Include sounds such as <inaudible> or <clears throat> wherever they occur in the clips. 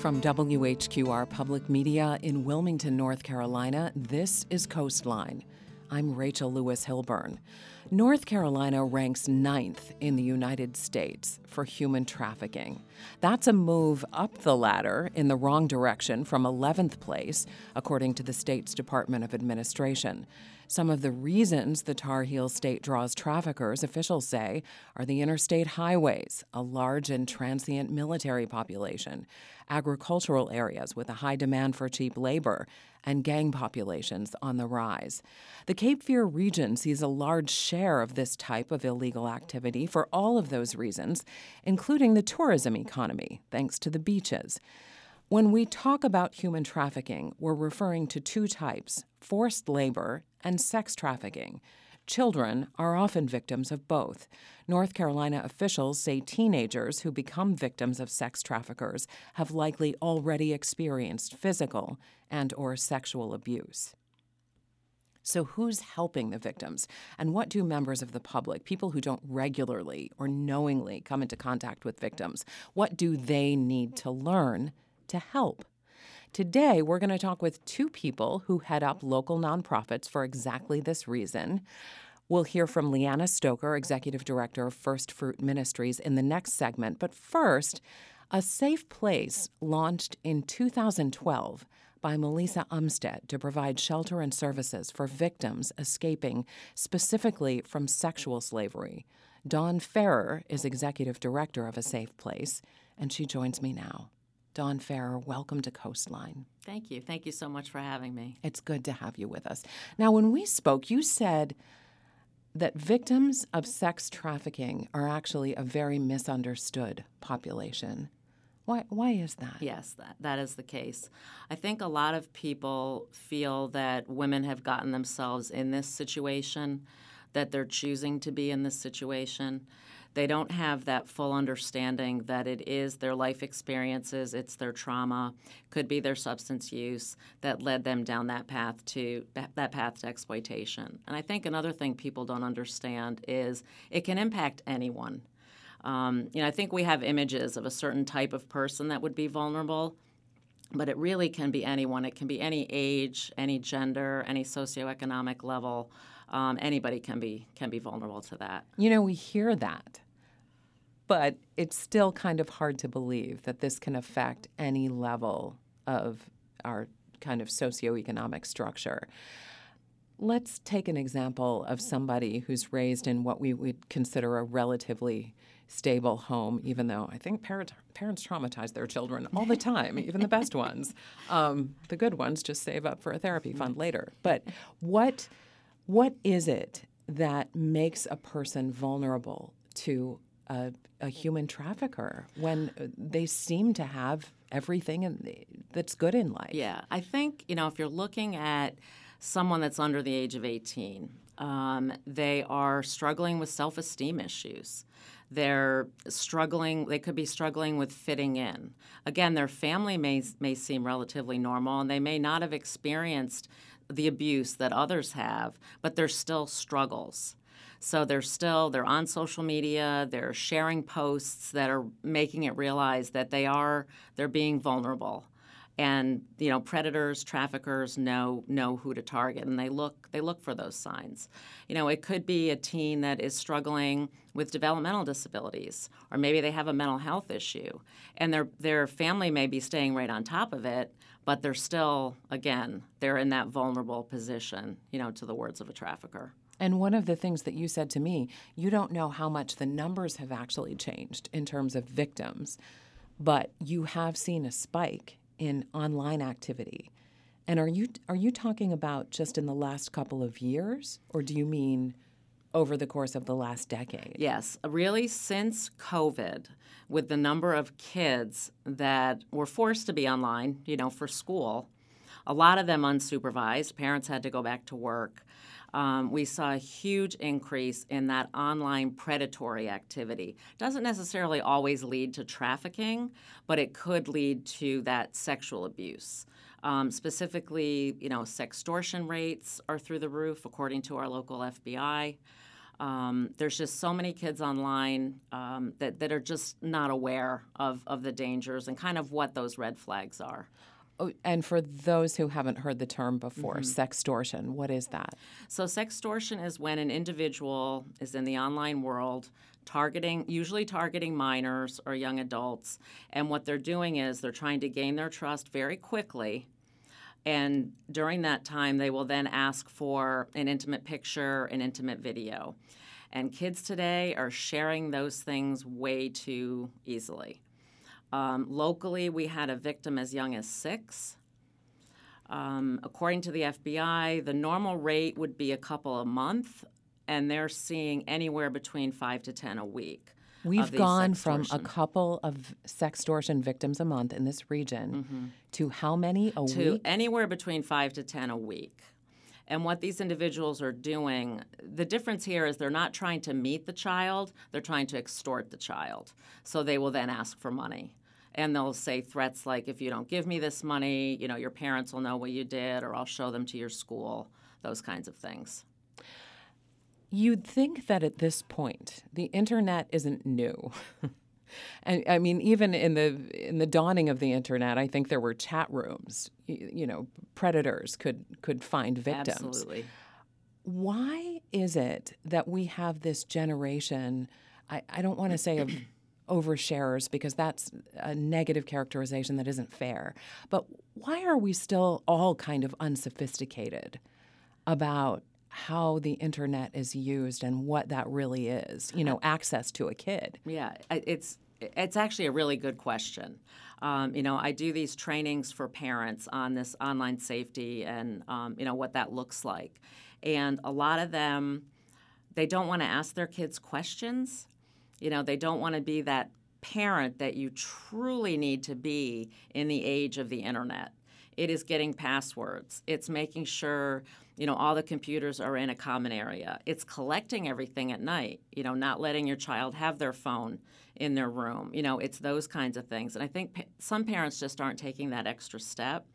From WHQR Public Media in Wilmington, North Carolina, this is Coastline. I'm Rachel Lewis Hilburn. North Carolina ranks ninth in the United States for human trafficking. That's a move up the ladder in the wrong direction from 11th place, according to the state's Department of Administration. Some of the reasons the Tar Heel state draws traffickers, officials say, are the interstate highways, a large and transient military population, agricultural areas with a high demand for cheap labor, and gang populations on the rise. The Cape Fear region sees a large share of this type of illegal activity for all of those reasons, including the tourism economy, thanks to the beaches. When we talk about human trafficking, we're referring to two types forced labor and sex trafficking. Children are often victims of both. North Carolina officials say teenagers who become victims of sex traffickers have likely already experienced physical and or sexual abuse. So, who's helping the victims? And what do members of the public, people who don't regularly or knowingly come into contact with victims, what do they need to learn to help? Today, we're going to talk with two people who head up local nonprofits for exactly this reason. We'll hear from Leanna Stoker, Executive Director of First Fruit Ministries, in the next segment. But first, A Safe Place launched in 2012 by Melissa Umstead to provide shelter and services for victims escaping specifically from sexual slavery. Dawn Ferrer is executive director of A Safe Place, and she joins me now. Dawn Ferrer, welcome to Coastline. Thank you. Thank you so much for having me. It's good to have you with us. Now, when we spoke, you said that victims of sex trafficking are actually a very misunderstood population. Why, why is that? Yes, that, that is the case. I think a lot of people feel that women have gotten themselves in this situation, that they're choosing to be in this situation. They don't have that full understanding that it is their life experiences, it's their trauma, could be their substance use that led them down that path to that path to exploitation. And I think another thing people don't understand is it can impact anyone. Um, you know, I think we have images of a certain type of person that would be vulnerable, but it really can be anyone. It can be any age, any gender, any socioeconomic level. Um, anybody can be can be vulnerable to that. You know, we hear that, but it's still kind of hard to believe that this can affect any level of our kind of socioeconomic structure. Let's take an example of somebody who's raised in what we would consider a relatively stable home, even though I think parent, parents traumatize their children all the time, even the best <laughs> ones. Um, the good ones just save up for a therapy fund later. But what what is it that makes a person vulnerable to a, a human trafficker when they seem to have everything in, that's good in life? Yeah, I think you know if you're looking at someone that's under the age of 18, um, they are struggling with self-esteem issues they're struggling they could be struggling with fitting in again their family may may seem relatively normal and they may not have experienced the abuse that others have but there's still struggles. So they're still they're on social media they're sharing posts that are making it realize that they are they're being vulnerable. And you know predators traffickers know know who to target and they look they look for those signs. You know it could be a teen that is struggling with developmental disabilities or maybe they have a mental health issue and their their family may be staying right on top of it but they're still again they're in that vulnerable position you know to the words of a trafficker and one of the things that you said to me, you don't know how much the numbers have actually changed in terms of victims, but you have seen a spike in online activity. And are you are you talking about just in the last couple of years, or do you mean over the course of the last decade? Yes, really since COVID, with the number of kids that were forced to be online, you know, for school, a lot of them unsupervised. Parents had to go back to work. um, we saw a huge increase in that online predatory activity. Doesn't necessarily always lead to trafficking, but it could lead to that sexual abuse. Um, specifically, you know, sextortion rates are through the roof, according to our local FBI. Um, there's just so many kids online um, that, that are just not aware of, of the dangers and kind of what those red flags are. Oh, and for those who haven't heard the term before, mm-hmm. sextortion, what is that? So, sextortion is when an individual is in the online world targeting, usually targeting minors or young adults, and what they're doing is they're trying to gain their trust very quickly. And during that time, they will then ask for an intimate picture, an intimate video. And kids today are sharing those things way too easily. Um, locally, we had a victim as young as six. Um, according to the FBI, the normal rate would be a couple a month, and they're seeing anywhere between five to 10 a week. We've gone from a couple of sextortion victims a month in this region mm-hmm. to how many a week? to week? Anywhere between five to 10 a week. And what these individuals are doing, the difference here is they're not trying to meet the child, they're trying to extort the child. So they will then ask for money and they'll say threats like if you don't give me this money you know your parents will know what you did or i'll show them to your school those kinds of things you'd think that at this point the internet isn't new <laughs> and i mean even in the in the dawning of the internet i think there were chat rooms you, you know predators could could find victims absolutely why is it that we have this generation I, I don't want to say of <clears throat> oversharers because that's a negative characterization that isn't fair. But why are we still all kind of unsophisticated about how the internet is used and what that really is? You know, access to a kid. Yeah, it's it's actually a really good question. Um, you know, I do these trainings for parents on this online safety and um, you know what that looks like, and a lot of them they don't want to ask their kids questions you know, they don't want to be that parent that you truly need to be in the age of the internet. It is getting passwords. It's making sure, you know, all the computers are in a common area. It's collecting everything at night, you know, not letting your child have their phone in their room. You know, it's those kinds of things. And I think pa- some parents just aren't taking that extra step.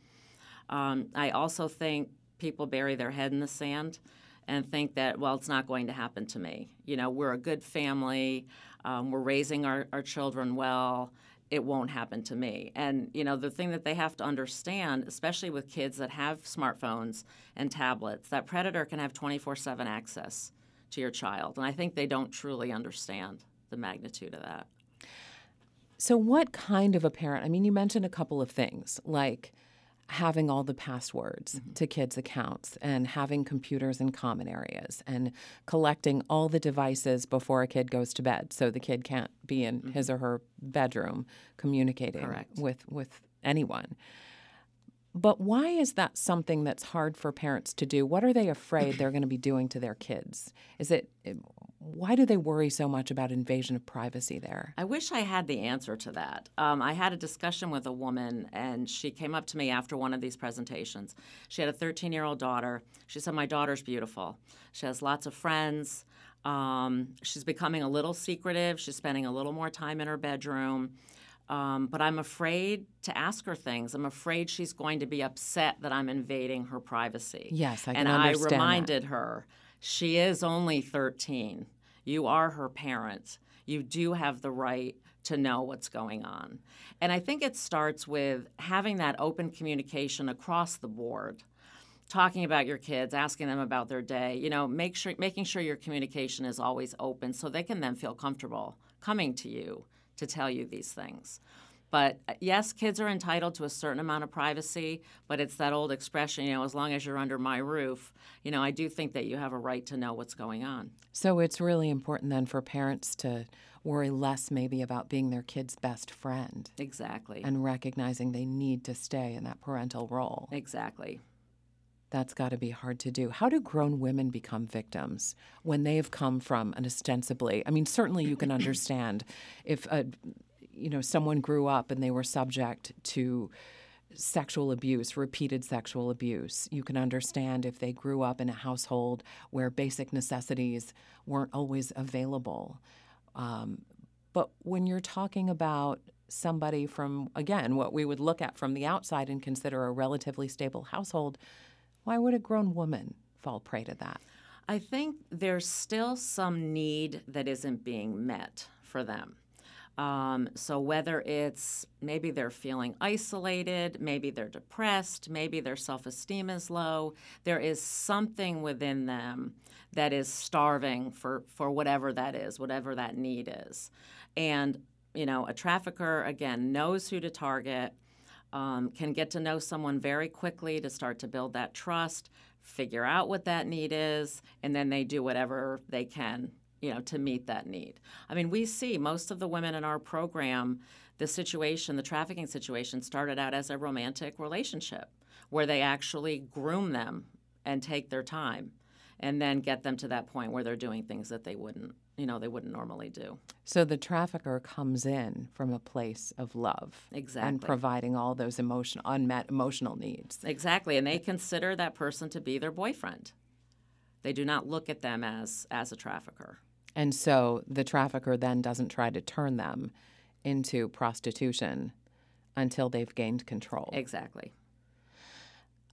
Um, I also think people bury their head in the sand and think that, well, it's not going to happen to me. You know, we're a good family um, we're raising our, our children well it won't happen to me. And you know, the thing that they have to understand, especially with kids that have smartphones and tablets, that predator can have 24/7 access to your child. And I think they don't truly understand the magnitude of that. So what kind of a parent? I mean, you mentioned a couple of things like having all the passwords mm-hmm. to kids' accounts and having computers in common areas and collecting all the devices before a kid goes to bed so the kid can't be in mm-hmm. his or her bedroom communicating Correct. with with anyone. But why is that something that's hard for parents to do? What are they afraid <clears throat> they're going to be doing to their kids? Is it why do they worry so much about invasion of privacy there? I wish I had the answer to that. Um, I had a discussion with a woman, and she came up to me after one of these presentations. She had a 13 year old daughter. She said, My daughter's beautiful. She has lots of friends. Um, she's becoming a little secretive. She's spending a little more time in her bedroom. Um, but I'm afraid to ask her things. I'm afraid she's going to be upset that I'm invading her privacy. Yes, I can and understand. And I reminded that. her she is only 13. You are her parents. You do have the right to know what's going on. And I think it starts with having that open communication across the board. Talking about your kids, asking them about their day, you know, make sure making sure your communication is always open so they can then feel comfortable coming to you to tell you these things. But uh, yes, kids are entitled to a certain amount of privacy, but it's that old expression, you know, as long as you're under my roof, you know, I do think that you have a right to know what's going on. So it's really important then for parents to worry less maybe about being their kid's best friend. Exactly. And recognizing they need to stay in that parental role. Exactly. That's got to be hard to do. How do grown women become victims when they've come from an ostensibly? I mean, certainly you can <clears throat> understand if a you know someone grew up and they were subject to sexual abuse, repeated sexual abuse. You can understand if they grew up in a household where basic necessities weren't always available. Um, but when you're talking about somebody from, again, what we would look at from the outside and consider a relatively stable household, why would a grown woman fall prey to that? I think there's still some need that isn't being met for them. Um, so, whether it's maybe they're feeling isolated, maybe they're depressed, maybe their self esteem is low, there is something within them that is starving for, for whatever that is, whatever that need is. And, you know, a trafficker, again, knows who to target, um, can get to know someone very quickly to start to build that trust, figure out what that need is, and then they do whatever they can you know, to meet that need. I mean, we see most of the women in our program, the situation, the trafficking situation started out as a romantic relationship where they actually groom them and take their time and then get them to that point where they're doing things that they wouldn't you know they wouldn't normally do. So the trafficker comes in from a place of love exactly. and providing all those emotional unmet emotional needs. Exactly and they consider that person to be their boyfriend they do not look at them as as a trafficker and so the trafficker then doesn't try to turn them into prostitution until they've gained control. Exactly.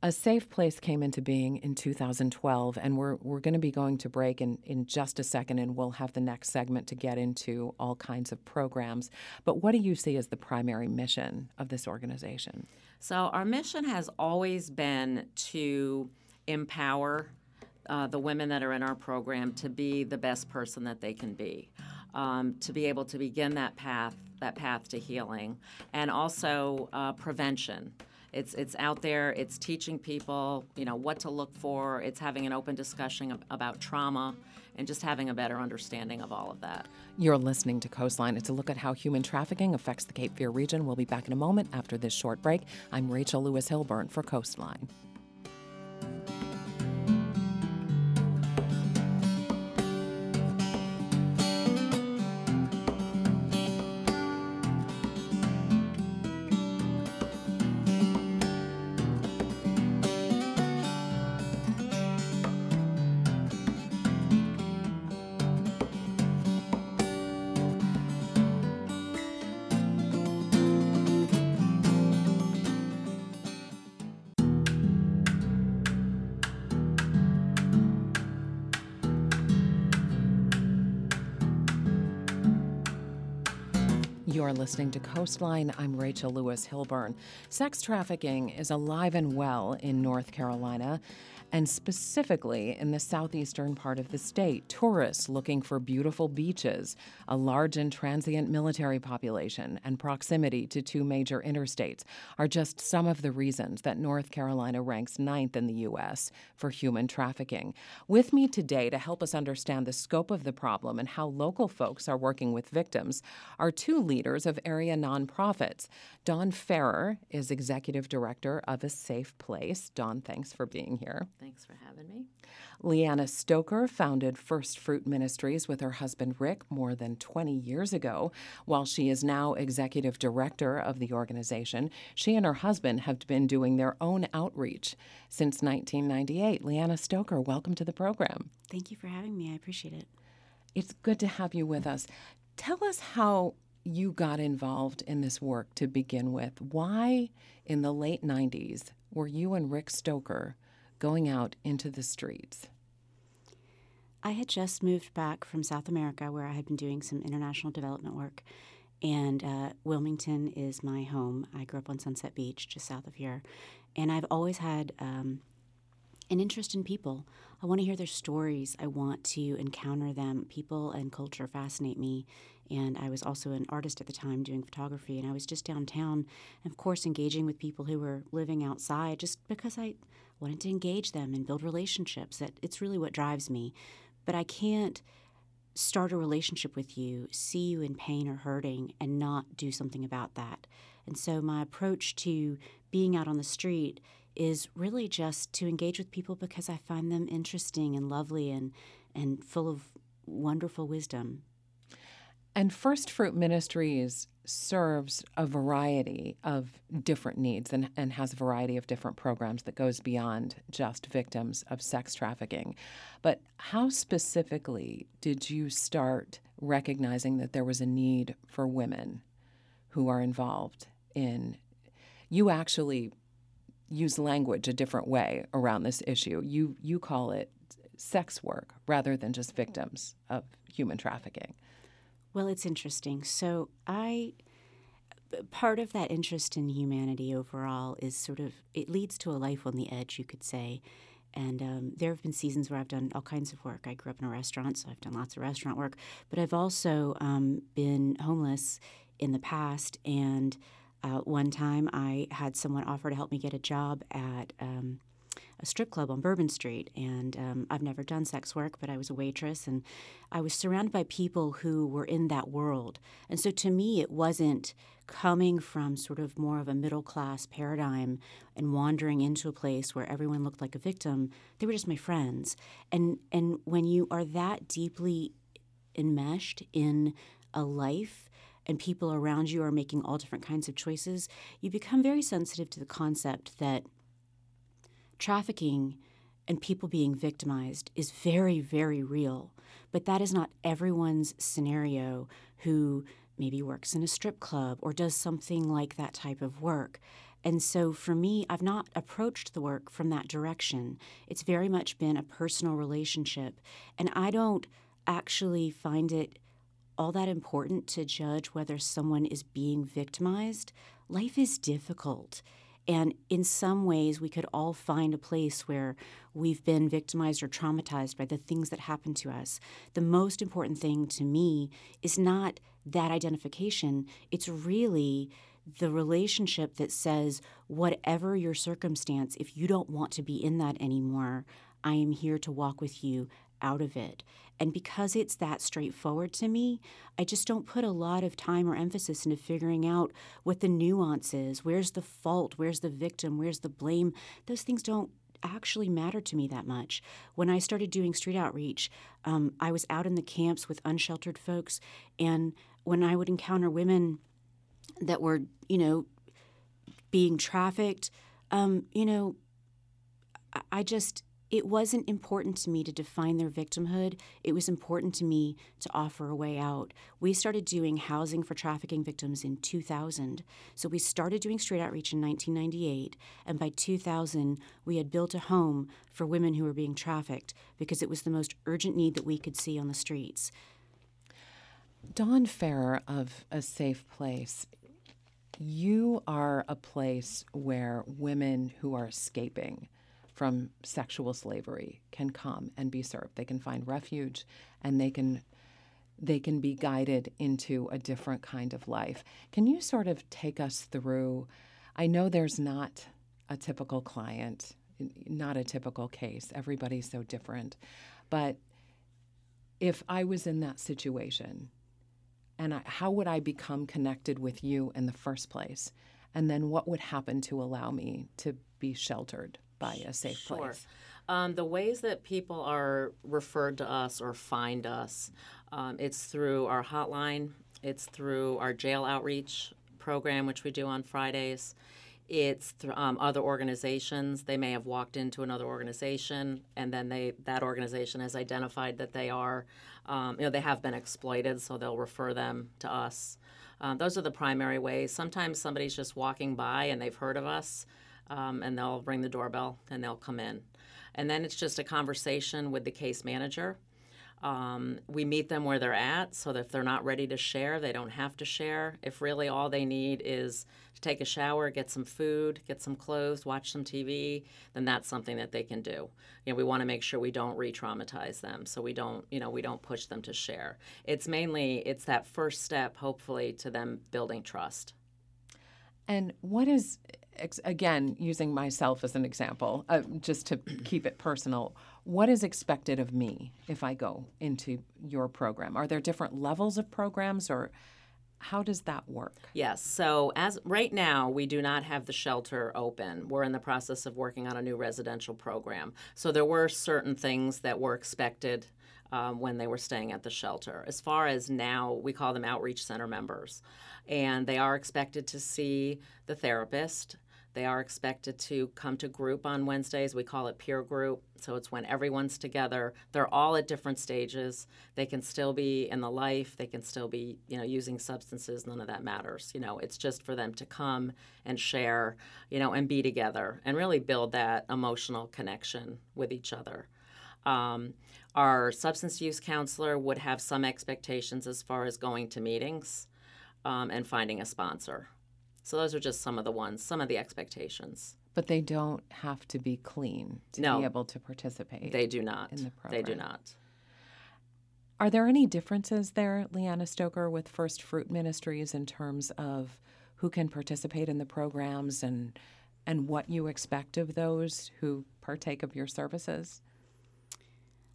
A safe place came into being in 2012, and we're, we're going to be going to break in, in just a second, and we'll have the next segment to get into all kinds of programs. But what do you see as the primary mission of this organization? So, our mission has always been to empower uh, the women that are in our program to be the best person that they can be, um, to be able to begin that path, that path to healing, and also uh, prevention. It's it's out there. It's teaching people, you know, what to look for. It's having an open discussion about trauma, and just having a better understanding of all of that. You're listening to Coastline. It's a look at how human trafficking affects the Cape Fear region. We'll be back in a moment after this short break. I'm Rachel Lewis Hilburn for Coastline. You're listening to Coastline. I'm Rachel Lewis Hilburn. Sex trafficking is alive and well in North Carolina, and specifically in the southeastern part of the state. Tourists looking for beautiful beaches, a large and transient military population, and proximity to two major interstates are just some of the reasons that North Carolina ranks ninth in the U.S. for human trafficking. With me today to help us understand the scope of the problem and how local folks are working with victims are two leaders of area nonprofits. Dawn Ferrer is executive director of A Safe Place. Dawn, thanks for being here. Thanks for having me. Leanna Stoker founded First Fruit Ministries with her husband Rick more than 20 years ago. While she is now executive director of the organization, she and her husband have been doing their own outreach since 1998. Leanna Stoker, welcome to the program. Thank you for having me. I appreciate it. It's good to have you with us. Tell us how you got involved in this work to begin with. Why, in the late 90s, were you and Rick Stoker going out into the streets? I had just moved back from South America where I had been doing some international development work. And uh, Wilmington is my home. I grew up on Sunset Beach, just south of here. And I've always had um, an interest in people. I want to hear their stories. I want to encounter them. People and culture fascinate me. And I was also an artist at the time doing photography. And I was just downtown, of course, engaging with people who were living outside just because I wanted to engage them and build relationships. That it's really what drives me. But I can't start a relationship with you, see you in pain or hurting, and not do something about that. And so my approach to being out on the street is really just to engage with people because I find them interesting and lovely and and full of wonderful wisdom. And First Fruit Ministries serves a variety of different needs and, and has a variety of different programs that goes beyond just victims of sex trafficking. But how specifically did you start recognizing that there was a need for women who are involved in? You actually use language a different way around this issue. You you call it sex work rather than just victims of human trafficking. Well, it's interesting. So I part of that interest in humanity overall is sort of it leads to a life on the edge, you could say. And um, there have been seasons where I've done all kinds of work. I grew up in a restaurant, so I've done lots of restaurant work. But I've also um, been homeless in the past. And uh, one time I had someone offer to help me get a job at um, a strip club on Bourbon Street, and um, I've never done sex work, but I was a waitress, and I was surrounded by people who were in that world. And so to me, it wasn't coming from sort of more of a middle class paradigm and wandering into a place where everyone looked like a victim. They were just my friends. And and when you are that deeply enmeshed in a life and people around you are making all different kinds of choices, you become very sensitive to the concept that trafficking and people being victimized is very, very real. But that is not everyone's scenario who maybe works in a strip club or does something like that type of work. And so for me, I've not approached the work from that direction. It's very much been a personal relationship. And I don't actually find it all that important to judge whether someone is being victimized. Life is difficult. And in some ways, we could all find a place where we've been victimized or traumatized by the things that happened to us. The most important thing to me is not that identification, it's really the relationship that says, whatever your circumstance, if you don't want to be in that anymore, I am here to walk with you out of it. And because it's that straightforward to me, I just don't put a lot of time or emphasis into figuring out what the nuance is. Where's the fault? Where's the victim? Where's the blame? Those things don't actually matter to me that much. When I started doing street outreach, um, I was out in the camps with unsheltered folks, and when I would encounter women that were, you know, being trafficked, um, you know, I just it wasn't important to me to define their victimhood. It was important to me to offer a way out. We started doing housing for trafficking victims in 2000. So we started doing street outreach in 1998, and by 2000, we had built a home for women who were being trafficked because it was the most urgent need that we could see on the streets. Dawn Farrer of A Safe Place, you are a place where women who are escaping from sexual slavery can come and be served. They can find refuge and they can they can be guided into a different kind of life. Can you sort of take us through I know there's not a typical client, not a typical case. Everybody's so different. But if I was in that situation, and I, how would I become connected with you in the first place? And then what would happen to allow me to be sheltered by a safe sure. place? Um, the ways that people are referred to us or find us, um, it's through our hotline, it's through our jail outreach program, which we do on Fridays. It's through um, other organizations. They may have walked into another organization, and then they that organization has identified that they are, um, you know, they have been exploited, so they'll refer them to us. Um, those are the primary ways. Sometimes somebody's just walking by and they've heard of us, um, and they'll ring the doorbell and they'll come in. And then it's just a conversation with the case manager. Um, we meet them where they're at so that if they're not ready to share, they don't have to share. If really all they need is to take a shower, get some food, get some clothes, watch some TV, then that's something that they can do. You know, we want to make sure we don't re-traumatize them, so we don't, you know, we don't push them to share. It's mainly it's that first step, hopefully, to them building trust. And what is again, using myself as an example, uh, just to keep it personal, what is expected of me if I go into your program? Are there different levels of programs, or How does that work? Yes. So as right now, we do not have the shelter open. We're in the process of working on a new residential program. So there were certain things that were expected um, when they were staying at the shelter. As far as now, we call them outreach center members, and they are expected to see the therapist. They are expected to come to group on Wednesdays. We call it peer group. So it's when everyone's together. They're all at different stages. They can still be in the life. They can still be, you know, using substances. None of that matters. You know, it's just for them to come and share, you know, and be together and really build that emotional connection with each other. Um, our substance use counselor would have some expectations as far as going to meetings um, and finding a sponsor. So those are just some of the ones, some of the expectations. But they don't have to be clean to No. be able to participate. They do not. In the program. They do not. Are there any differences there, Leanna Stoker, with First Fruit Ministries in terms of who can participate in the programs and and what you expect of those who partake of your services?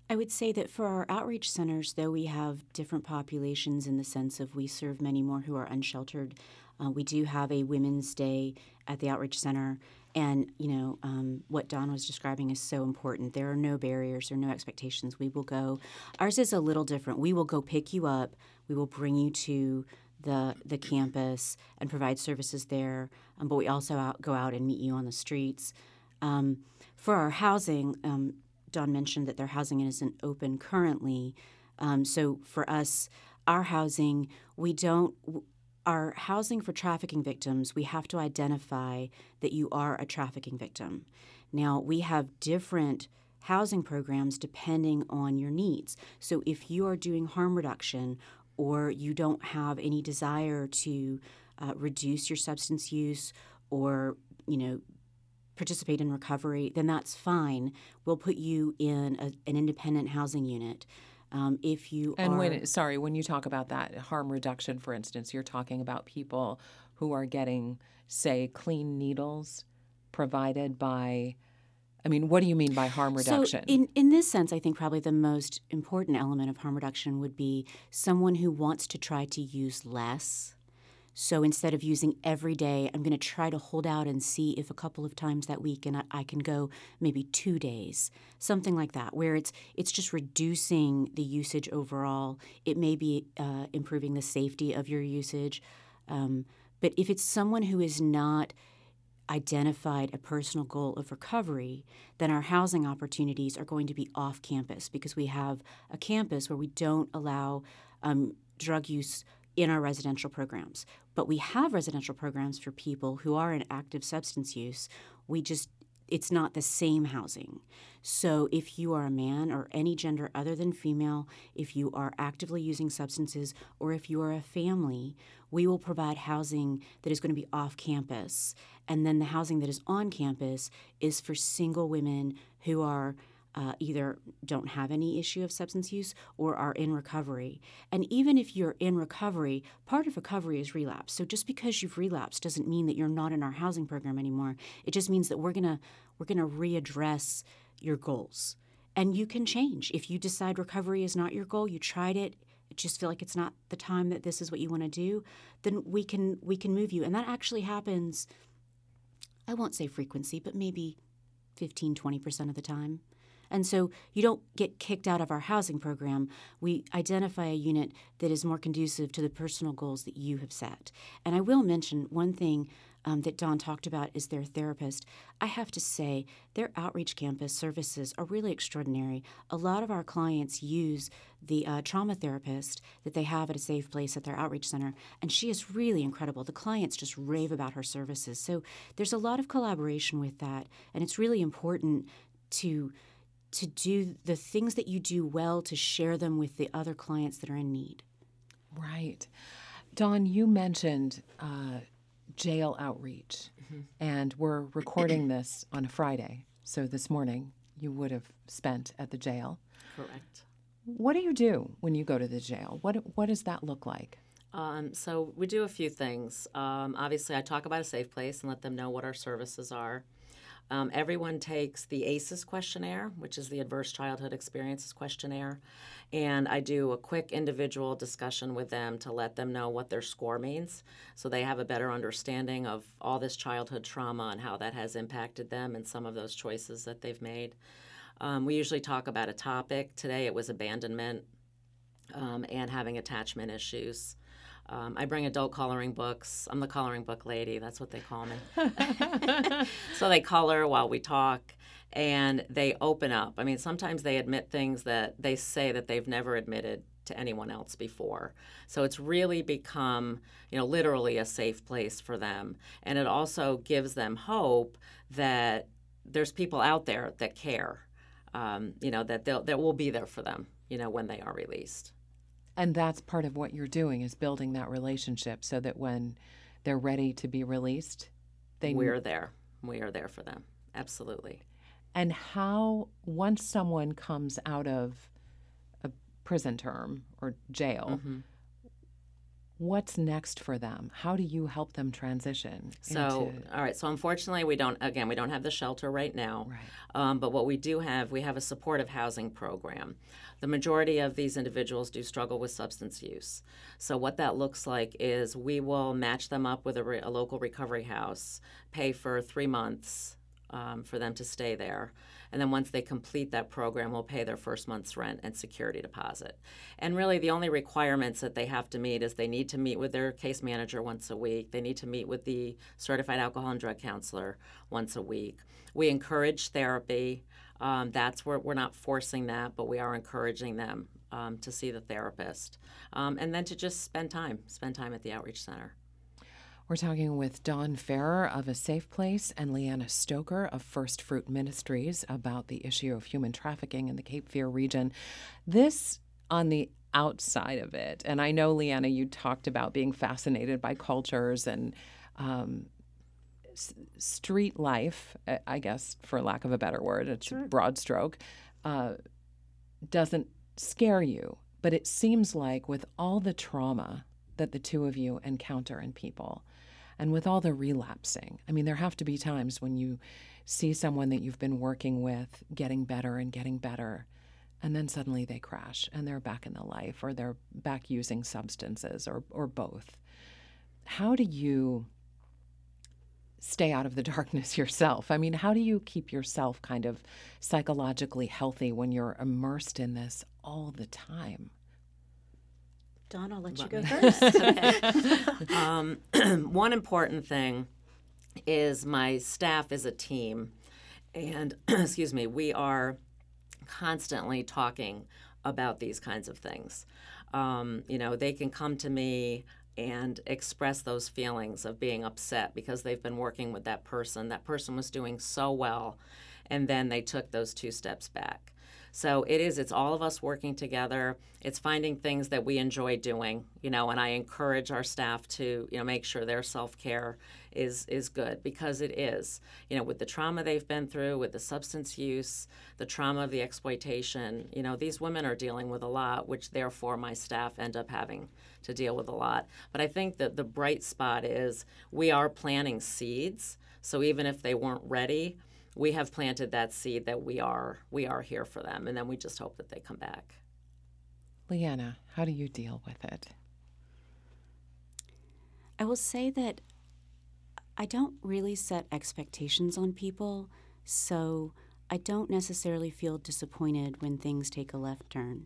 I would say that for our outreach centers, though we have different populations in the sense of we serve many more who are unsheltered, uh, we do have a Women's Day at the outreach center. And, you know, um, what Dawn was describing is so important. There are no barriers, there are no expectations. We will go. Ours is a little different. We will go pick you up, we will bring you to the, the campus and provide services there, um, but we also out, go out and meet you on the streets. Um, for our housing, um, Dawn mentioned that their housing isn't open currently. Um, so for us, our housing, we don't. Our housing for trafficking victims, we have to identify that you are a trafficking victim. Now, we have different housing programs depending on your needs. So if you are doing harm reduction or you don't have any desire to uh, reduce your substance use or, you know, participate in recovery, then that's fine. We'll put you in a, an independent housing unit. Um, if you And are, when sorry, when you talk about that harm reduction, for instance, you're talking about people who are getting, say, clean needles provided by. I mean, what do you mean by harm reduction? So in, in this sense, I think probably the most important element of harm reduction would be someone who wants to try to use less. So instead of using every day, I'm going to try to hold out and see if a couple of times that week, and I, I can go maybe two days, something like that, where it's it's just reducing the usage overall. It may be uh, improving the safety of your usage, um, but if it's someone who is not identified a personal goal of recovery, then our housing opportunities are going to be off campus because we have a campus where we don't allow um, drug use in our residential programs. But we have residential programs for people who are in active substance use. We just it's not the same housing. So if you are a man or any gender other than female, if you are actively using substances, or if you are a family, we will provide housing that is going to be off campus. And then the housing that is on campus is for single women who are uh, either don't have any issue of substance use or are in recovery. And even if you're in recovery, part of recovery is relapse. So just because you've relapsed doesn't mean that you're not in our housing program anymore. It just means that we're gonna we're gonna readdress your goals. And you can change. If you decide recovery is not your goal, you tried it, just feel like it's not the time that this is what you want to do, then we can we can move you. And that actually happens I won't say frequency, but maybe 15, 20% of the time. And so you don't get kicked out of our housing program. We identify a unit that is more conducive to the personal goals that you have set. And I will mention one thing um, that Dawn talked about is their therapist. I have to say, their outreach campus services are really extraordinary. A lot of our clients use the uh, trauma therapist that they have at a safe place at their outreach center, and she is really incredible. The clients just rave about her services. So there's a lot of collaboration with that, and it's really important to to do the things that you do well to share them with the other clients that are in need. Right. Dawn, you mentioned uh, jail outreach, and we're recording <clears throat> this on a Friday. So this morning you would have spent at the jail. Correct. What do you do when you go to the jail? What what does that look like? Um, so we do a few things. Um, obviously, I talk about a safe place and let them know what our services are. Um, everyone takes the ACEs questionnaire, which is the Adverse Childhood Experiences questionnaire, and I do a quick individual discussion with them to let them know what their score means so they have a better understanding of all this childhood trauma and how that has impacted them and some of those choices that they've made. Um, we usually talk about a topic. Today it was abandonment um, and having attachment issues. Um, I bring adult coloring books. I'm the coloring book lady. That's what they call me. <laughs> so they color while we talk and they open up. I mean, sometimes they admit things that they say that they've never admitted to anyone else before. So it's really become, you know, literally a safe place for them. And it also gives them hope that there's people out there that care, um, you know, that, they'll, that will be there for them, you know, when they are released. And that's part of what you're doing is building that relationship so that when they're ready to be released, they We're there. We are there for them. Absolutely. and how once someone comes out of a prison term or jail Mhm. What's next for them how do you help them transition So, into, all right. So, unfortunately, we don't. Again, we don't have the shelter right now. right Um, but what we do have, we have a supportive housing program. The majority of these individuals do struggle with substance use. So, what that looks like is we will match them up with a, re- a local recovery house, pay for three months um, for them to stay there. And then once they complete that program, we'll pay their first month's rent and security deposit. And really, the only requirements that they have to meet is they need to meet with their case manager once a week, they need to meet with the certified alcohol and drug counselor once a week. We encourage therapy. Um, that's where we're not forcing that, but we are encouraging them um, to see the therapist. Um, and then to just spend time, spend time at the outreach center. We're talking with Dawn Ferrer of A Safe Place and Leanna Stoker of First Fruit Ministries about the issue of human trafficking in the Cape Fear region. This on the outside of it, and I know, Leanna, you talked about being fascinated by cultures and um, s- street life, I guess, for lack of a better word, it's a broad stroke, uh, doesn't scare you. But it seems like with all the trauma that the two of you encounter in people, and with all the relapsing, I mean, there have to be times when you see someone that you've been working with getting better and getting better, and then suddenly they crash and they're back in the life or they're back using substances or, or both. How do you stay out of the <laughs> darkness yourself? I mean, how do you keep yourself kind of psychologically healthy when you're immersed in this all the time? Dawn, I'll let you go first. <laughs> <laughs> Um, <clears throat> one important thing is my staff is a team, and <clears throat> excuse me, we are constantly talking about these kinds of things. Um, you know, they can come to me and express those feelings of being upset because they've been working with that person. That person was doing so well, and then they took those two steps back. So it is, it's all of us working together. It's finding things that we enjoy doing, you know, and I encourage our staff to, you know, make sure their self care is is good because it is. You know, with the trauma they've been through, with the substance use, the trauma of the exploitation, you know, these women are dealing with a lot, which therefore my staff end up having to deal with a lot. But I think that the bright spot is we are planting seeds. So even if they weren't ready, we have planted that seed that we are we are here for them and then we just hope that they come back Leanna, how do you deal with it? I will say that I don't really set expectations on people, so I don't necessarily feel disappointed when things take a left turn.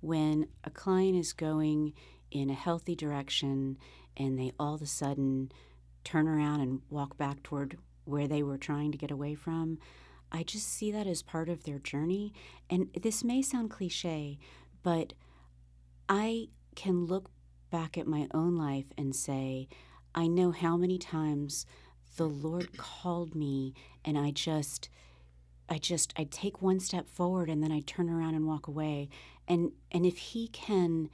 When a client is going in a healthy direction and they all of a sudden turn around and walk back toward where they were trying to get away from, I just see that as part of their journey. And this may sound cliche, but I can look back at my own life and say, I know how many times the Lord called me and I just I just I take one step forward and then I turn around and walk away. And and if he can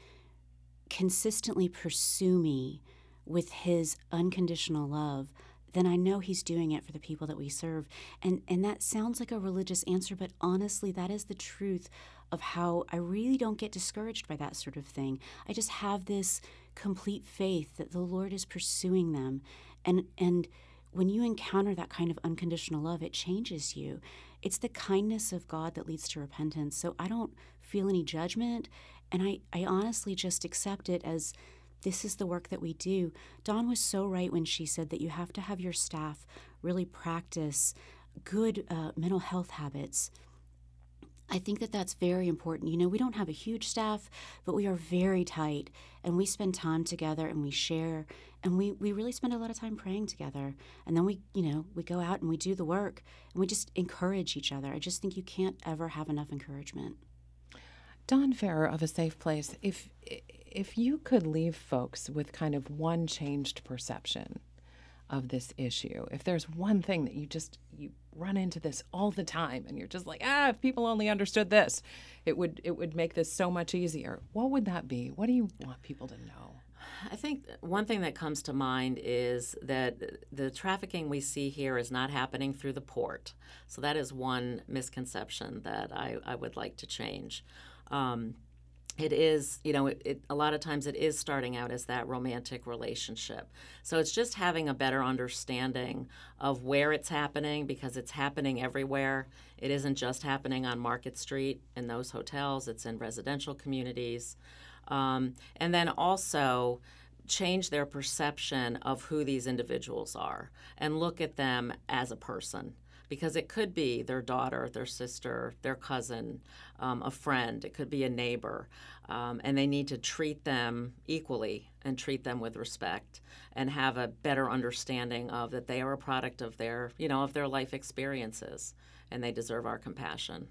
consistently pursue me with his unconditional love, then I know he's doing it for the people that we serve. And and that sounds like a religious answer, but honestly that is the truth of how I really don't get discouraged by that sort of thing. I just have this complete faith that the Lord is pursuing them. And and when you encounter that kind of unconditional love, it changes you. It's the kindness of God that leads to repentance. So I don't feel any judgment. And I, I honestly just accept it as this is the work that we do. Dawn was so right when she said that you have to have your staff really practice good uh, mental health habits. I think that that's very important. You know, we don't have a huge staff, but we are very tight and we spend time together and we share and we, we really spend a lot of time praying together. And then we, you know, we go out and we do the work and we just encourage each other. I just think you can't ever have enough encouragement. Dawn Farrer of A Safe Place, if if you could leave folks with kind of one changed perception of this issue, if there's one thing that you just you run into this all the time and you're just like, ah, if people only understood this, it would it would make this so much easier. What would that be? What do you want people to know? I think one thing that comes to mind is that the trafficking we see here is not happening through the port. So that is one misconception that I, I would like to change. Um, it is you know it, it, a lot of times it is starting out as that romantic relationship. So it's just having a better understanding of where it's happening because it's happening everywhere. It isn't just happening on market street in those hotels. It's in residential communities. Um, and then also change their perception of who these individuals are and look at them as a person because it could be their daughter, their sister, their cousin, um, a friend, it could be a neighbor. Um, and they need to treat them equally and treat them with respect and have a better understanding of that they are a product of their, you know, of their life experiences and they deserve our compassion.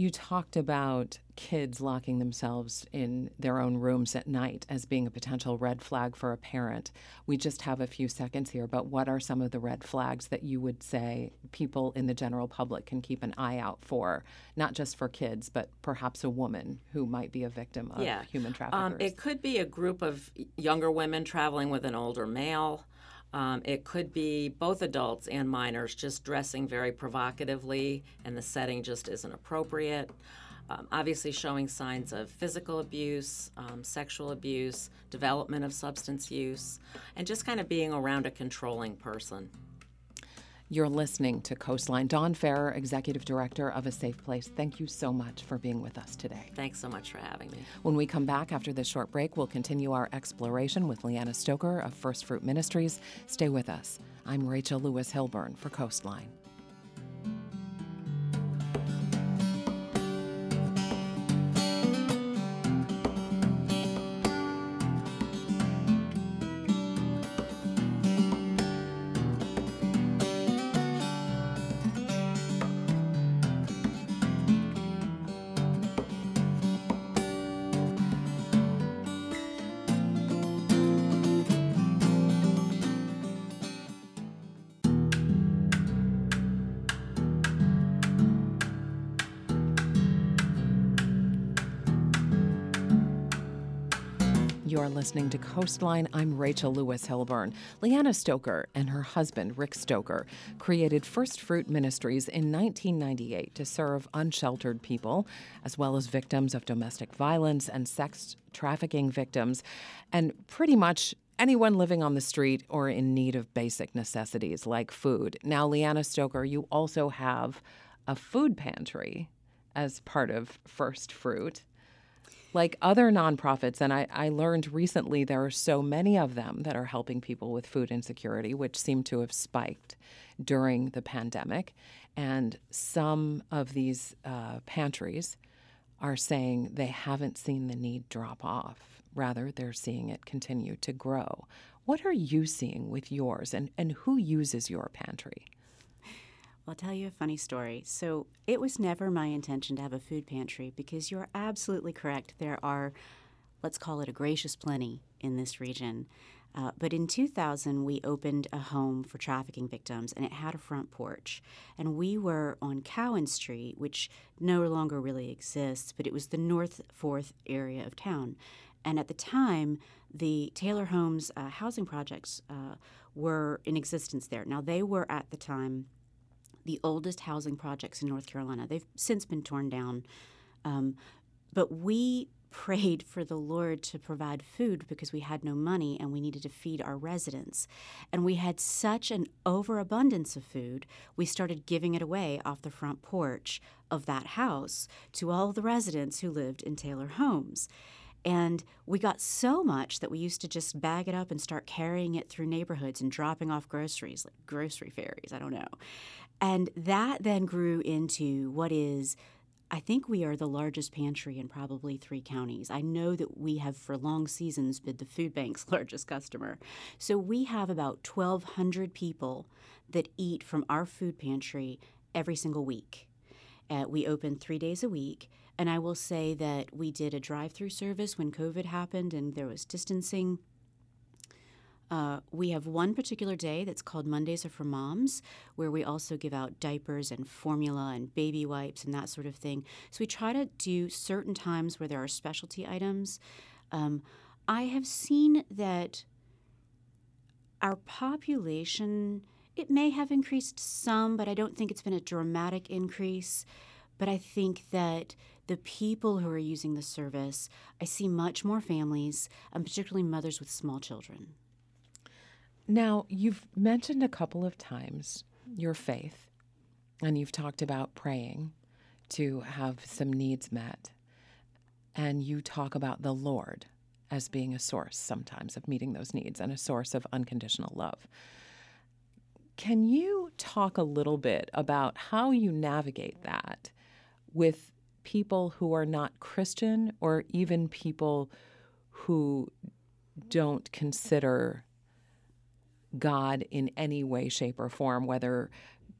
You talked about kids locking themselves in their own rooms at night as being a potential red flag for a parent. We just have a few seconds here, but what are some of the red flags that you would say people in the general public can keep an eye out for, not just for kids, but perhaps a woman who might be a victim of yeah. human trafficking? Um, it could be a group of younger women traveling with an older male. Um, it could be both adults and minors just dressing very provocatively, and the setting just isn't appropriate. Um, obviously, showing signs of physical abuse, um, sexual abuse, development of substance use, and just kind of being around a controlling person. You're listening to Coastline. Dawn Farrer, Executive Director of A Safe Place, thank you so much for being with us today. Thanks so much for having me. When we come back after this short break, we'll continue our exploration with Leanna Stoker of First Fruit Ministries. Stay with us. I'm Rachel Lewis Hilburn for Coastline. Listening to Coastline. I'm Rachel Lewis Hilburn. Leanna Stoker and her husband, Rick Stoker, created First Fruit Ministries in 1998 to serve unsheltered people, as well as victims of domestic violence and sex trafficking victims, and pretty much anyone living on the street or in need of basic necessities like food. Now, Leanna Stoker, you also have a food pantry as part of First Fruit like other nonprofits, and I, I learned recently there are so many of them that are helping people with food insecurity, which seem to have spiked during the pandemic. And some of these uh, pantries are saying they haven't seen the need drop off. Rather, they're seeing it continue to grow. What are you seeing with yours, and, and who uses your pantry? I'll tell you a funny story. So, it was never my intention to have a food pantry because you're absolutely correct. There are, let's call it a gracious plenty in this region. Uh, but in 2000, we opened a home for trafficking victims, and it had a front porch. And we were on Cowan Street, which no longer really exists, but it was the North Fourth area of town. And at the time, the Taylor Homes uh, housing projects uh, were in existence there. Now, they were at the time the oldest housing projects in North Carolina. They've since been torn down. Um, but we prayed for the Lord to provide food because we had no money and we needed to feed our residents. And we had such an overabundance of food, we started giving it away off the front porch of that house to all the residents who lived in Taylor homes. And we got so much that we used to just bag it up and start carrying it through neighborhoods and dropping off groceries, like grocery fairies, I don't know. And that then grew into what is I think we are the largest pantry in probably three counties. I know that we have for long seasons been the food bank's <laughs> largest customer. So we have about 1,200 people that eat from our food pantry every single week. Uh, we open three days a week. And I will say that we did a drive through service when COVID happened and there was distancing. Uh, we have one particular day that's called Mondays are for Moms, where we also give out diapers and formula and baby wipes and that sort of thing. So we try to do certain times where there are specialty items. Um, I have seen that our population, it may have increased some, but I don't think it's been a dramatic increase. But I think that the people who are using the service, I see much more families, and particularly mothers with small children. Now, you've mentioned a couple of times your faith, and you've talked about praying to have some needs met. And you talk about the Lord as being a source sometimes of meeting those needs and a source of unconditional love. Can you talk a little bit about how you navigate that with people who are not Christian or even people who don't consider God in any way, shape, or form, whether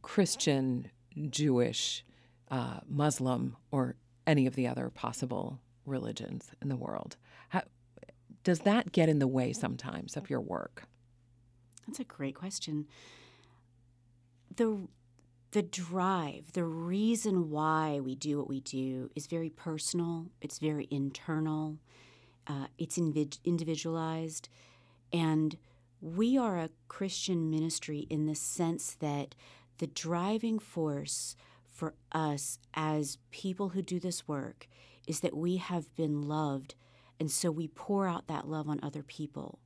Christian, Jewish, uh, Muslim, or any of the other possible religions in the world. How, does that get in the way sometimes of your work? That's a great question. The the drive, the reason why we do what we do is very personal. It's very internal. Uh, it's individualized, and we are a Christian ministry in the sense that the driving force for us as people who do this work is that we have been loved, and so we pour out that love on other people.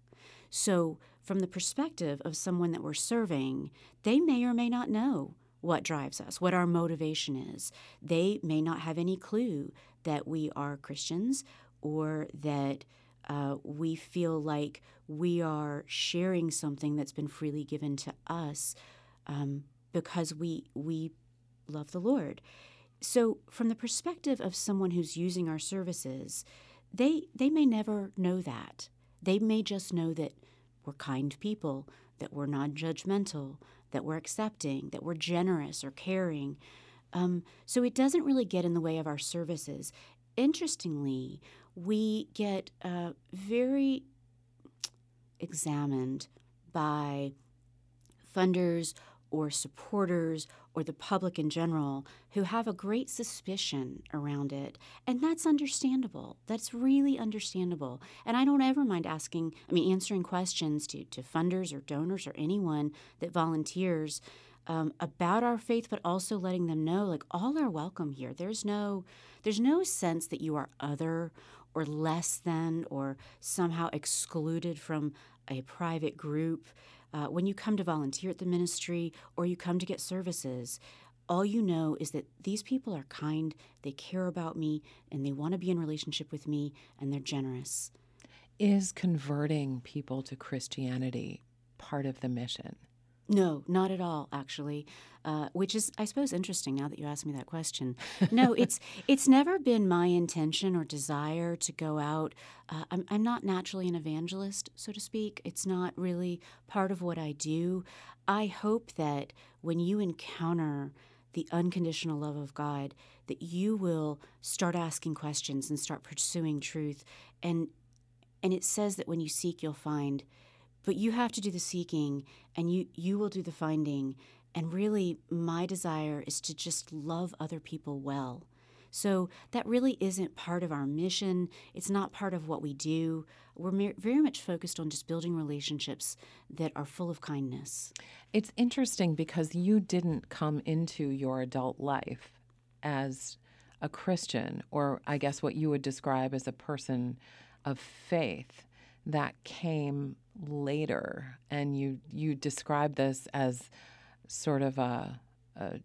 So, from the perspective of someone that we're serving, they may or may not know what drives us, what our motivation is. They may not have any clue that we are Christians or that uh, we feel like we are sharing something that's been freely given to us um, because we we love the Lord. So, from the perspective of someone who's using our services, they they may never know that. They may just know that we're kind people, that we're non-judgmental, that we're accepting, that we're generous or caring. Um, so it doesn't really get in the way of our services. Interestingly, we get uh, very examined by funders or supporters or the public in general who have a great suspicion around it. And that's understandable. That's really understandable. And I don't ever mind asking, I mean, answering questions to, to funders or donors or anyone that volunteers um, about our faith, but also letting them know, like, all are welcome here. There's no, there's no sense that you are other or less than or somehow excluded from a private group. Uh, when you come to volunteer at the ministry or you come to get services, all you know is that these people are kind, they care about me, and they want to be in relationship with me, and they're generous. Is converting people to Christianity part of the mission? No, not at all, actually. Uh, which is, I suppose, interesting now that you asked me that question. No, <laughs> it's it's never been my intention or desire to go out. Uh, I'm, I'm not naturally an evangelist, so to speak. It's not really part of what I do. I hope that when you encounter the unconditional love of God, that you will start asking questions and start pursuing truth. And and it says that when you seek, you'll find. But you have to do the seeking and you, you will do the finding. And really, my desire is to just love other people well. So that really isn't part of our mission. It's not part of what we do. We're very much focused on just building relationships that are full of kindness. It's interesting because you didn't come into your adult life as a Christian, or I guess what you would describe as a person of faith, that came later, and you you describe this as sort of a, a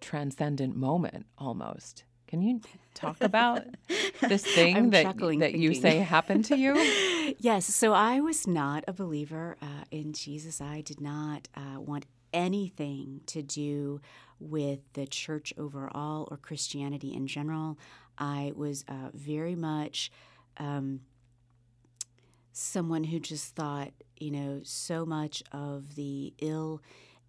transcendent moment almost. Can you talk about <laughs> this thing that, that you say happened to you? <laughs> yes. So I was not a believer uh, in Jesus. I did not uh, want anything to do with the church overall or Christianity in general. I was uh, very much um, someone who just thought, you know, so much of the ill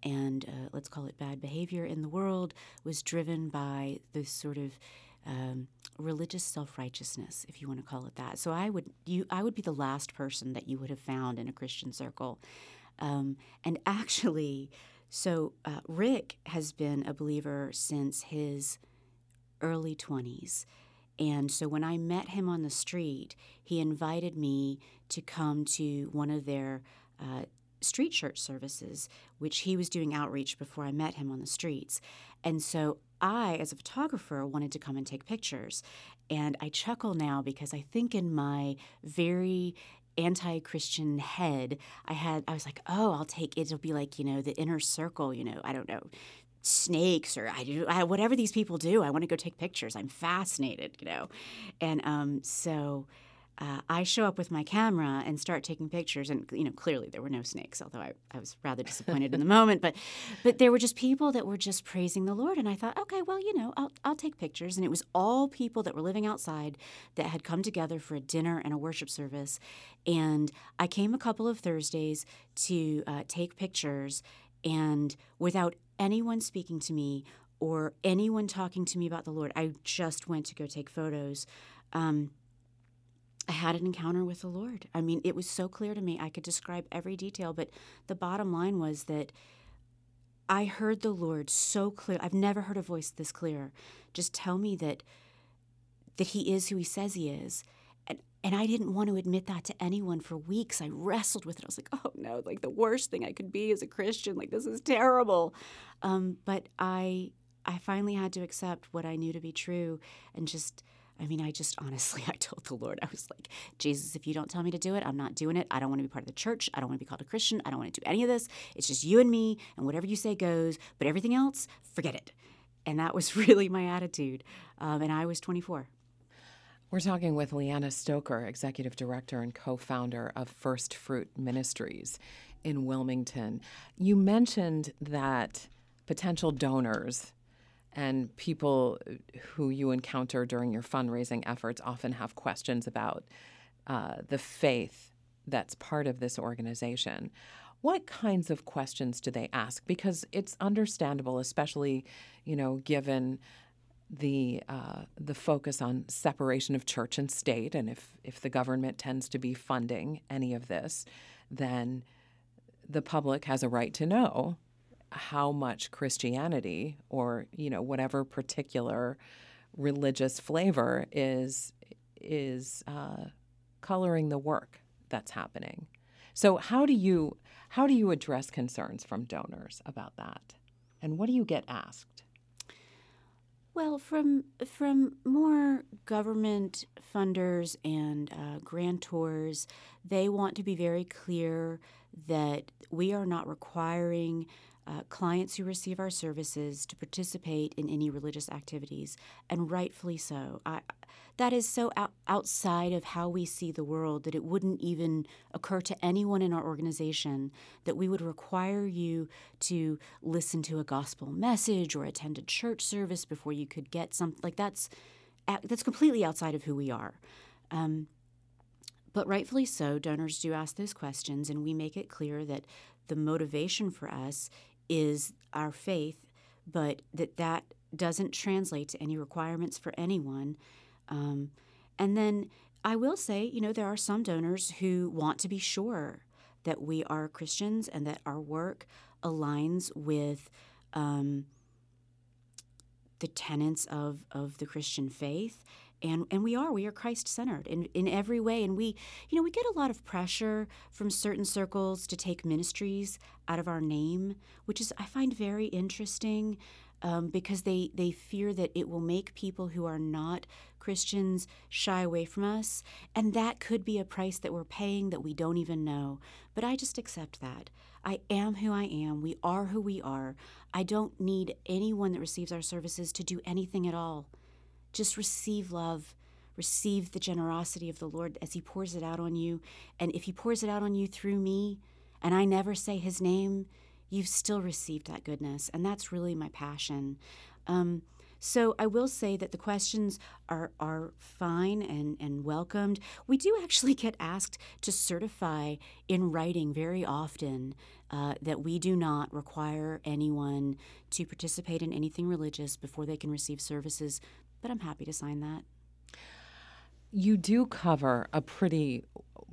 and uh, let's call it bad behavior in the world was driven by this sort of um, religious self righteousness, if you want to call it that. So I would you I would be the last person that you would have found in a Christian circle, um, and <laughs> actually, so uh, Rick has been a believer since his early twenties. And so when I met him on the street, he invited me to come to one of their uh, street church services, which he was doing outreach before I met him on the streets. And so I, as a photographer, wanted to come and take pictures. And I chuckle now because I think in my very anti-christian head i had i was like oh i'll take it'll be like you know the inner circle you know i don't know snakes or I do I, whatever these people do. I want to go take pictures. I'm fascinated, you know, and um, so uh, I show up with my camera and start taking pictures, and you know, clearly there were no snakes, although I, I was rather disappointed in the moment. But, but there were just people that were just praising the Lord, and I thought, okay, well, you know, I'll I'll take pictures, and it was all people that were living outside that had come together for a dinner and a worship service, and I came a couple of Thursdays to uh, take pictures, and without anyone speaking to me or anyone talking to me about the Lord, I just went to go take photos. Um, I had an encounter with the Lord. I mean, it was so clear to me. I could describe every detail, but the bottom line was that I heard the Lord so clear. I've never heard a voice this clear. Just tell me that that he is who he says he is. And I didn't want to admit that to anyone for weeks. I wrestled with it. I was like, "Oh no, like the worst thing I could be as a Christian. Like this is terrible." Um, but I I finally had to accept what I knew to be true and just I mean, I just honestly, <laughs> I told the Lord, I was like, Jesus, if you don't tell me to do it, I'm not doing it. I don't want to be part of the church. I don't want to be called a Christian. I don't want to do any of this. It's just you and me, and whatever you say goes. But everything else, forget it. And that was <laughs> really my attitude. Um, and I was 24. We're talking with Leanna Stoker, Executive Director and co founder of First Fruit Ministries in Wilmington. You mentioned that potential donors and people who you encounter during your fundraising efforts often have questions about uh, the faith that's part of this organization. What kinds of questions do they ask? Because it's understandable, especially, you know, given the uh, the focus on separation of church and state, and if if the government tends to be funding any of this, then the public has a right to know how much Christianity or you know whatever particular religious flavor is is uh, coloring the work that's happening. So how do you how do you address concerns from donors about that, and what do you get asked? Well, from from more government funders and uh, grantors, they want to be very clear that we are not requiring uh, clients who receive our services to participate in any religious activities, and rightfully so. I, that is so out, outside of how we see the world that it wouldn't even occur to anyone in our organization that we would require you to listen to a gospel message or attend a church service before you could get something like that's that's completely outside of who we are. Um, but rightfully so, donors do ask those questions, and we make it clear that the motivation for us is our faith, but that that doesn't translate to any requirements for anyone. Um, and then I will say, you know, there are some donors who want to be sure that we are Christians and that our work aligns with um, the tenets of, of the Christian faith. And and we are we are Christ centered in in every way. And we you know we get a lot of pressure from certain circles to take ministries out of our name which is I find very interesting um, because they, they fear that it will make people who are not Christians shy away from us. And that could be a price that we're paying that we don't even know. But I just accept that. I am who I am. We are who we are. I don't need anyone that receives our services to do anything at all. Just receive love receive the generosity of the Lord as He pours it out on you. And if He pours it out on you through me, and I never say His name, you've still received that goodness. And that's really my passion. Um, so I will say that the questions are, are fine and, and welcomed. We do actually get asked to certify in writing very often uh, that we do not require anyone to participate in anything religious before they can receive services, but I'm happy to sign that. You do cover a pretty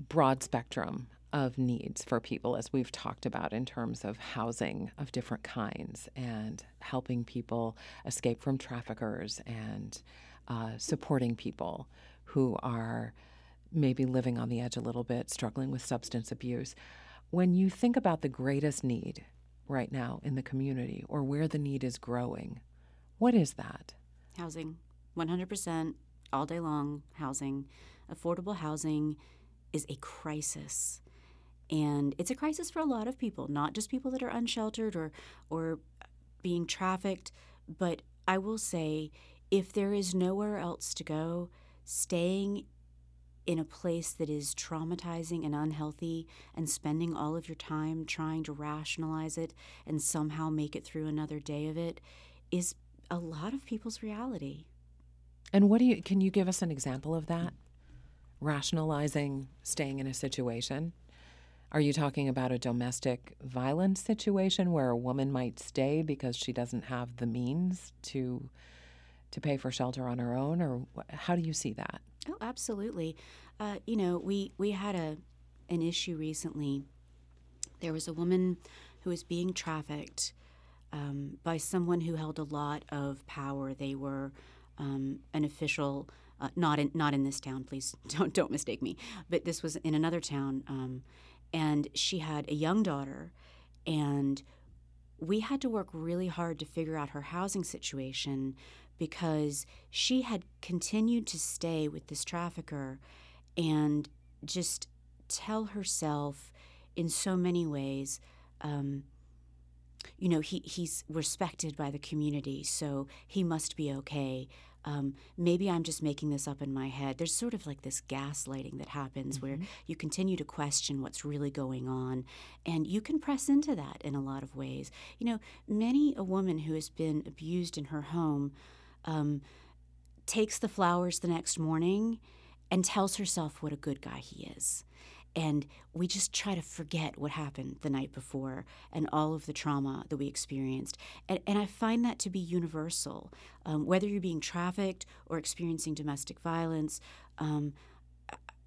broad spectrum of needs for people, as we've talked about in terms of housing of different kinds and helping people escape from traffickers and uh, supporting people who are maybe living on the edge a little bit, struggling with substance abuse. When you think about the greatest need right now in the community or where the need is growing, what is that? Housing, 100% all day long housing. Affordable housing is a crisis. And it's a crisis for a lot of people, not just people that are unsheltered or, or being trafficked. But I will say, if there is nowhere else to go, staying in a place that is traumatizing and unhealthy and spending all of your time trying to rationalize it and somehow make it through another day of it is a lot of people's reality. And what do you can you give us an example of that? Rationalizing staying in a situation? Are you talking about a domestic violence situation where a woman might stay because she doesn't have the means to to pay for shelter on her own or how do you see that? Oh, absolutely. Uh, you know, we we had a an issue recently. There was a woman who was being trafficked um, by someone who held a lot of power. They were um, an official, uh, not in not in this town, please <laughs> don't don't mistake me, but this was in another town, um, and she had a young daughter, and we had to work really hard to figure out her housing situation because she had continued to stay with this trafficker and just tell herself in so many ways um, you know, he, he's respected by the community, so he must be okay. Um, maybe I'm just making this up in my head. There's sort of like this gaslighting that happens mm-hmm. where you continue to question what's really going on, and you can press into that in a lot of ways. You know, many a woman who has been abused in her home um, takes the flowers the next morning and tells herself what a good guy he is and we just try to forget what happened the night before and all of the trauma that we experienced. And, and I find that to be universal. Um, whether you're being trafficked or experiencing domestic violence, um,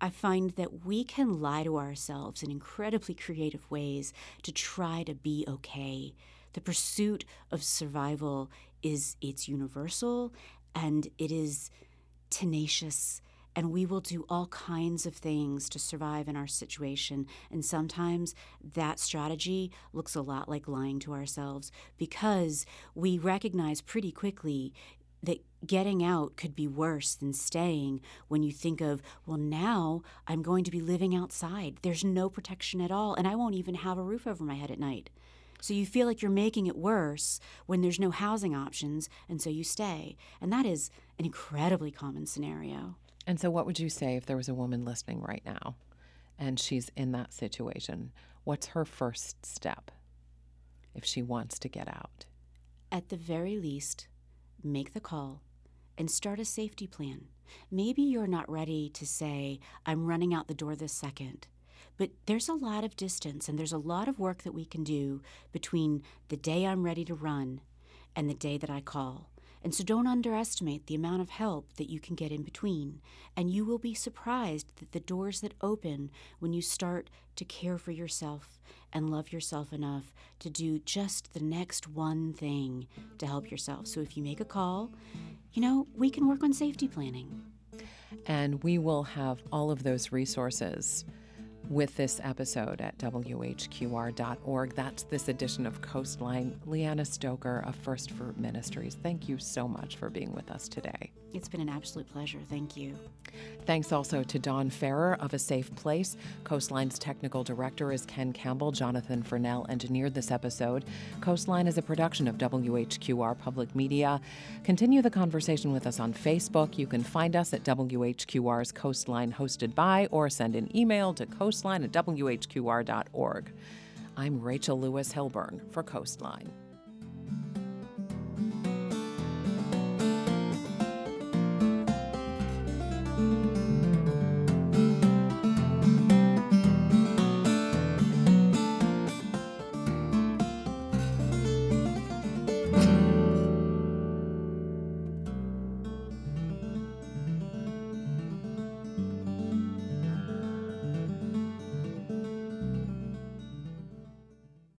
I find that we can lie to ourselves in incredibly creative ways to try to be okay. The pursuit of survival is it's universal and it is tenacious and we will do all kinds of things to survive in our situation. And sometimes that strategy looks a lot like lying to ourselves because we recognize pretty quickly that getting out could be worse than staying when you think of, well, now I'm going to be living outside. There's no protection at all, and I won't even have a roof over my head at night. So you feel like you're making it worse when there's no housing options, and so you stay. And that is an incredibly common scenario. And so, what would you say if there was a woman listening right now and she's in that situation? What's her first step if she wants to get out? At the very least, make the call and start a safety plan. Maybe you're not ready to say, I'm running out the door this second. But there's a lot of distance and there's a lot of work that we can do between the day I'm ready to run and the day that I call. And so don't underestimate the amount of help that you can get in between. And you will be surprised that the doors that open when you start to care for yourself and love yourself enough to do just the next one thing to help yourself. So if you make a call, you know, we can work on safety planning. And we will have all of those resources with this episode at WHQR.org. That's this edition of Coastline. Leanna Stoker of First Fruit Ministries, thank you so much for being with us today. It's been an absolute pleasure. Thank you. Thanks also to Dawn Ferrer of A Safe Place. Coastline's technical director is Ken Campbell. Jonathan Furnell engineered this episode. Coastline is a production of WHQR Public Media. Continue the conversation with us on Facebook. You can find us at WHQR's Coastline hosted by or send an email to coastline at WHQR.org. I'm Rachel Lewis Hilburn for Coastline.